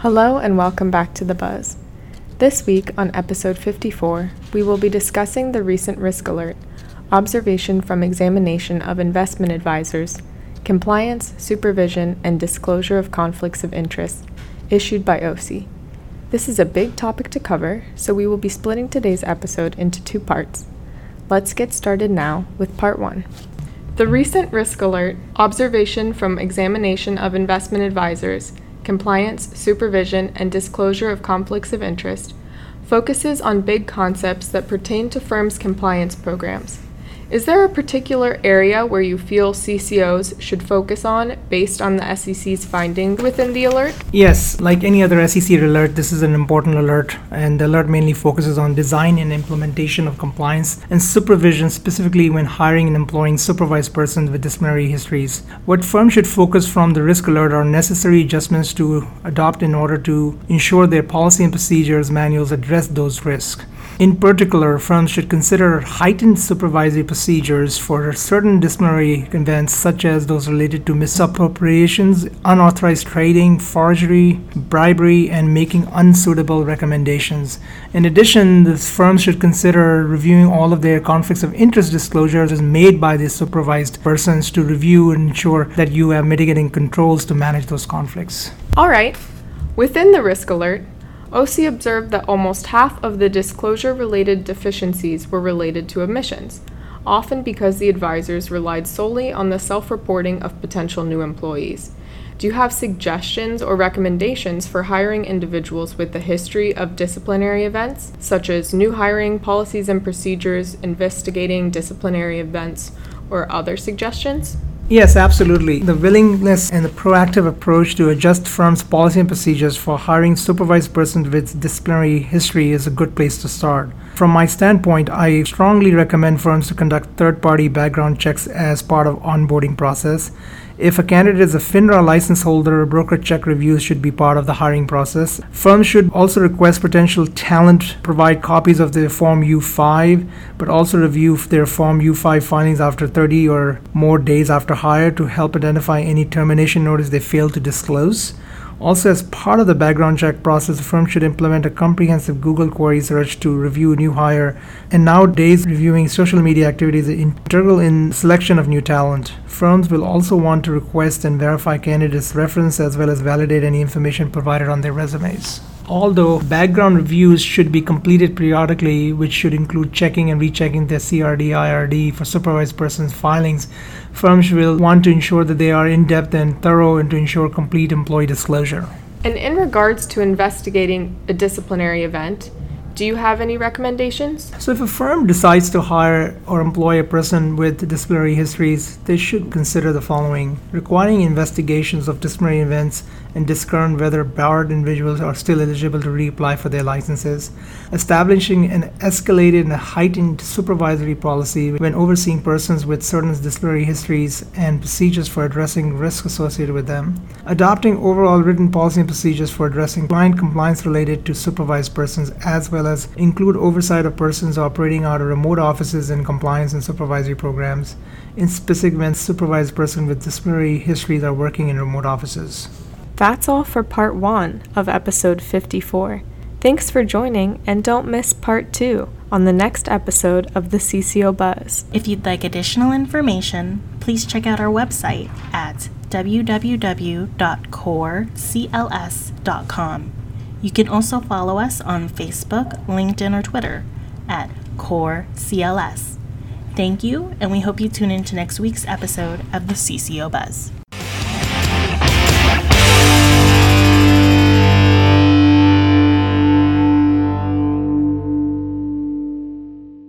Hello and welcome back to The Buzz. This week on episode 54, we will be discussing the recent risk alert, observation from examination of investment advisors, compliance, supervision, and disclosure of conflicts of interest issued by OCIE. This is a big topic to cover, so we will be splitting today's episode into two parts. Let's get started now with part one. The recent risk alert, observation from examination of investment advisors, compliance, supervision, and disclosure of conflicts of interest, focuses on big concepts that pertain to firms' compliance programs. Is there a particular area where you feel CCOs should focus on based on the SEC's finding within the alert? Yes, like any other SEC alert, this is an important alert, and the alert mainly focuses on design and implementation of compliance and supervision, specifically when hiring and employing supervised persons with disciplinary histories. What firms should focus from the risk alert are necessary adjustments to adopt in order to ensure their policy and procedures manuals address those risks. In particular, firms should consider heightened supervisory procedures for certain disciplinary events, such as those related to misappropriations, unauthorized trading, forgery, bribery, and making unsuitable recommendations. In addition, the firms should consider reviewing all of their conflicts of interest disclosures made by the supervised persons to review and ensure that you have mitigating controls to manage those conflicts. All right. Within the risk alert, OCIE observed that almost half of the disclosure related deficiencies were related to omissions, often because the advisors relied solely on the self reporting of potential new employees. Do you have suggestions or recommendations for hiring individuals with a history of disciplinary events, such as new hiring policies and procedures, investigating disciplinary events, or other suggestions? Yes, absolutely. The willingness and the proactive approach to adjust firms' policy and procedures for hiring supervised persons with disciplinary history is a good place to start. From my standpoint, I strongly recommend firms to conduct third-party background checks as part of onboarding process. If a candidate is a FINRA license holder, BrokerCheck reviews should be part of the hiring process. Firms should also request potential talent provide copies of their Form U5, but also review their Form U5 findings after 30 or more days after hire to help identify any termination notice they failed to disclose. Also, as part of the background check process, the firm should implement a comprehensive Google query search to review new hire. And nowadays, reviewing social media activities is integral in selection of new talent. Firms will also want to request and verify candidates' reference as well as validate any information provided on their resumes. Although background reviews should be completed periodically, which should include checking and rechecking their CRD, IRD for supervised persons filings, firms will want to ensure that they are in depth and thorough and to ensure complete employee disclosure. And in regards to investigating a disciplinary event, do you have any recommendations? So, if a firm decides to hire or employ a person with disciplinary histories, they should consider the following. Requiring investigations of disciplinary events and discern whether barred individuals are still eligible to reapply for their licenses, establishing an escalated and heightened supervisory policy when overseeing persons with certain disciplinary histories and procedures for addressing risk associated with them, adopting overall written policy and procedures for addressing client compliance related to supervised persons as well as include oversight of persons operating out of remote offices in compliance and supervisory programs, in specific when supervised persons with disciplinary histories are working in remote offices. That's all for part one of episode 54. Thanks for joining, and don't miss part two on the next episode of the CCO Buzz. If you'd like additional information, please check out our website at www.corecls.com. You can also follow us on Facebook, LinkedIn, or Twitter at CoreCLS. Thank you, and we hope you tune in to next week's episode of the CCO Buzz.